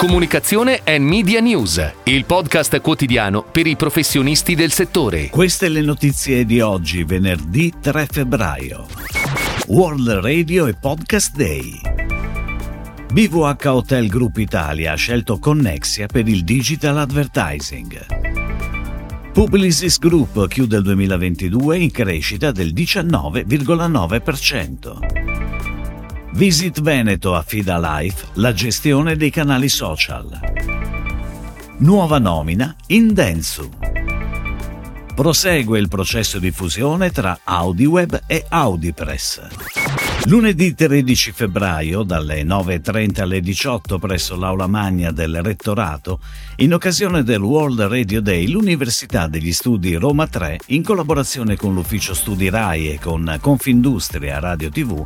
Comunicazione e Media News, il podcast quotidiano per i professionisti del settore. Queste le notizie di oggi, venerdì 3 febbraio. World Radio e Podcast Day. BVH Hotel Group Italia ha scelto Connexia per il digital advertising. Publicis Group chiude il 2022 in crescita del 19,9%. Visit Veneto affida Life la gestione dei canali social. Nuova nomina in Densu. Prosegue il processo di fusione tra AudiWeb e AudiPress. Lunedì 13 febbraio, dalle 9.30 alle 18 presso l'Aula Magna del Rettorato, in occasione del World Radio Day, l'Università degli Studi Roma 3, in collaborazione con l'Ufficio Studi RAI e con Confindustria Radio TV,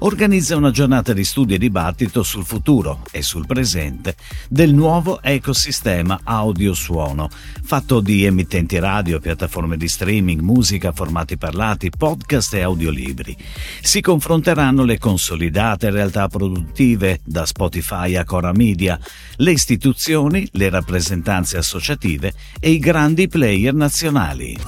organizza una giornata di studio e dibattito sul futuro e sul presente del nuovo ecosistema audio-suono, fatto di emittenti radio, piattaforme di streaming, musica, formati parlati, podcast e audiolibri. Si confronterà saranno le consolidate realtà produttive, da Spotify a Cora Media, le istituzioni, le rappresentanze associative e i grandi player nazionali.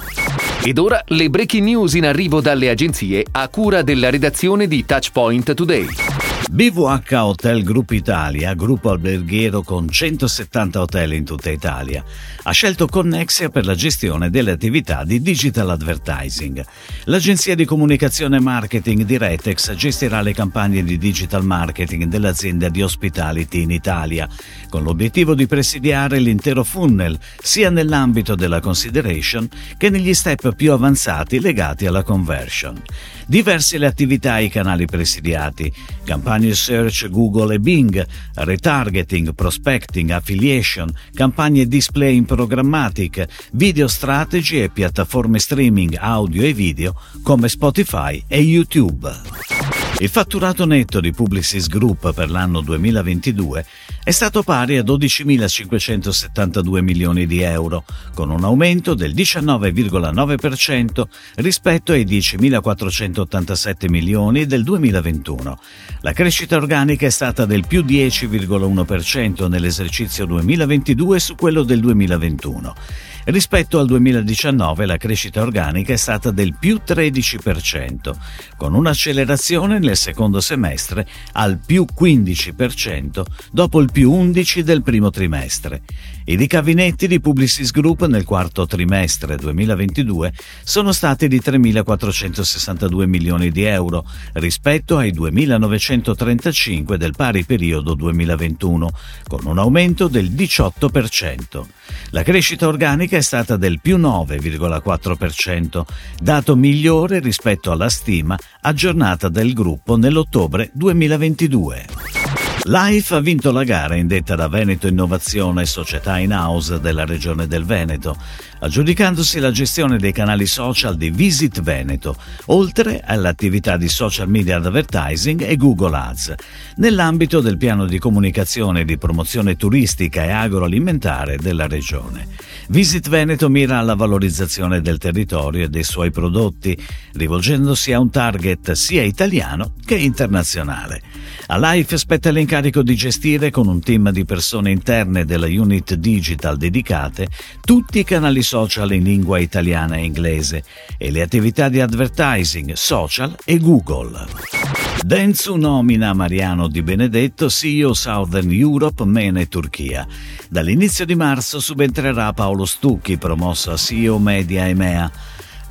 Ed ora le breaking news in arrivo dalle agenzie a cura della redazione di Touchpoint Today. BVH Hotel Group Italia, gruppo alberghiero con 170 hotel in tutta Italia, ha scelto Connexia per la gestione delle attività di digital advertising. L'agenzia di comunicazione e marketing di Retex gestirà le campagne di digital marketing dell'azienda di hospitality in Italia, con l'obiettivo di presidiare l'intero funnel, sia nell'ambito della consideration che negli step più avanzati legati alla conversion. Diverse le attività e i canali presidiati, campagne search Google e Bing, retargeting, prospecting, affiliation, campagne display in programmatic, video strategy e piattaforme streaming audio e video come Spotify e YouTube. Il fatturato netto di Publicis Group per l'anno 2022 è stato pari a 12.572 milioni di euro, con un aumento del 19,9% rispetto ai 10.487 milioni del 2021. La crescita organica è stata del più 10,1% nell'esercizio 2022 su quello del 2021 Rispetto al 2019 la crescita organica è stata del più 13%, con un'accelerazione nel secondo semestre al più 15% dopo il più 11% del primo trimestre. I ricavi netti di Publicis Group nel quarto trimestre 2022 sono stati di 3.462 milioni di euro rispetto ai 2.935 del pari periodo 2021, con un aumento del 18%. La crescita organica è stata del più 9,4%, dato migliore rispetto alla stima aggiornata del gruppo nell'ottobre 2022. Life ha vinto la gara indetta da Veneto Innovazione, società in house della regione del Veneto, aggiudicandosi la gestione dei canali social di Visit Veneto, oltre all'attività di social media advertising e Google Ads, nell'ambito del piano di comunicazione e di promozione turistica e agroalimentare della regione. Visit Veneto mira alla valorizzazione del territorio e dei suoi prodotti, rivolgendosi a un target sia italiano che internazionale. A Life spetta l'incarico di gestire con un team di persone interne della unit digital dedicate tutti i canali social in lingua italiana e inglese e le attività di advertising, social e Google. Denzu nomina Mariano Di Benedetto CEO Southern Europe, MENA e Turchia. Dall'inizio di marzo subentrerà Paolo Stucchi, promosso a CEO Media EMEA.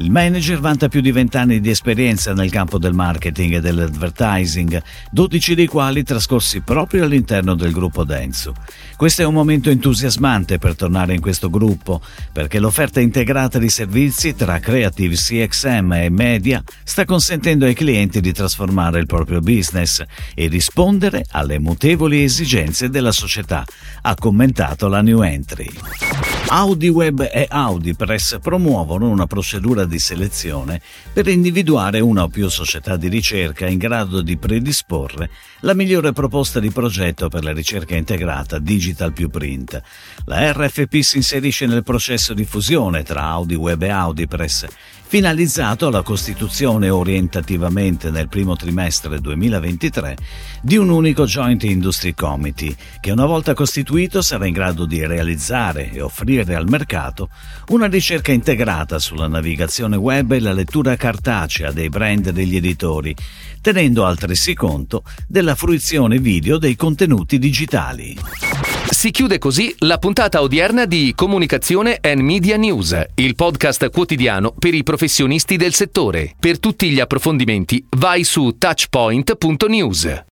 Il manager vanta più di vent'anni di esperienza nel campo del marketing e dell'advertising, 12 dei quali trascorsi proprio all'interno del gruppo Densu. Questo è un momento entusiasmante per tornare in questo gruppo, perché l'offerta integrata di servizi tra Creative CXM e Media sta consentendo ai clienti di trasformare il proprio business e rispondere alle mutevoli esigenze della società, ha commentato la New Entry. AudiWeb e AudiPress promuovono una procedura di selezione per individuare una o più società di ricerca in grado di predisporre la migliore proposta di progetto per la ricerca integrata Digital più Print. La RFP si inserisce nel processo di fusione tra AudiWeb e AudiPress finalizzato alla costituzione orientativamente nel primo trimestre 2023 di un unico Joint Industry Committee che una volta costituito sarà in grado di realizzare e offrire al mercato una ricerca integrata sulla navigazione web e la lettura cartacea dei brand degli editori, tenendo altresì conto della fruizione video dei contenuti digitali. Si chiude così la puntata odierna di Comunicazione and Media News, il podcast quotidiano per i professionisti del settore. Per tutti gli approfondimenti vai su touchpoint.news.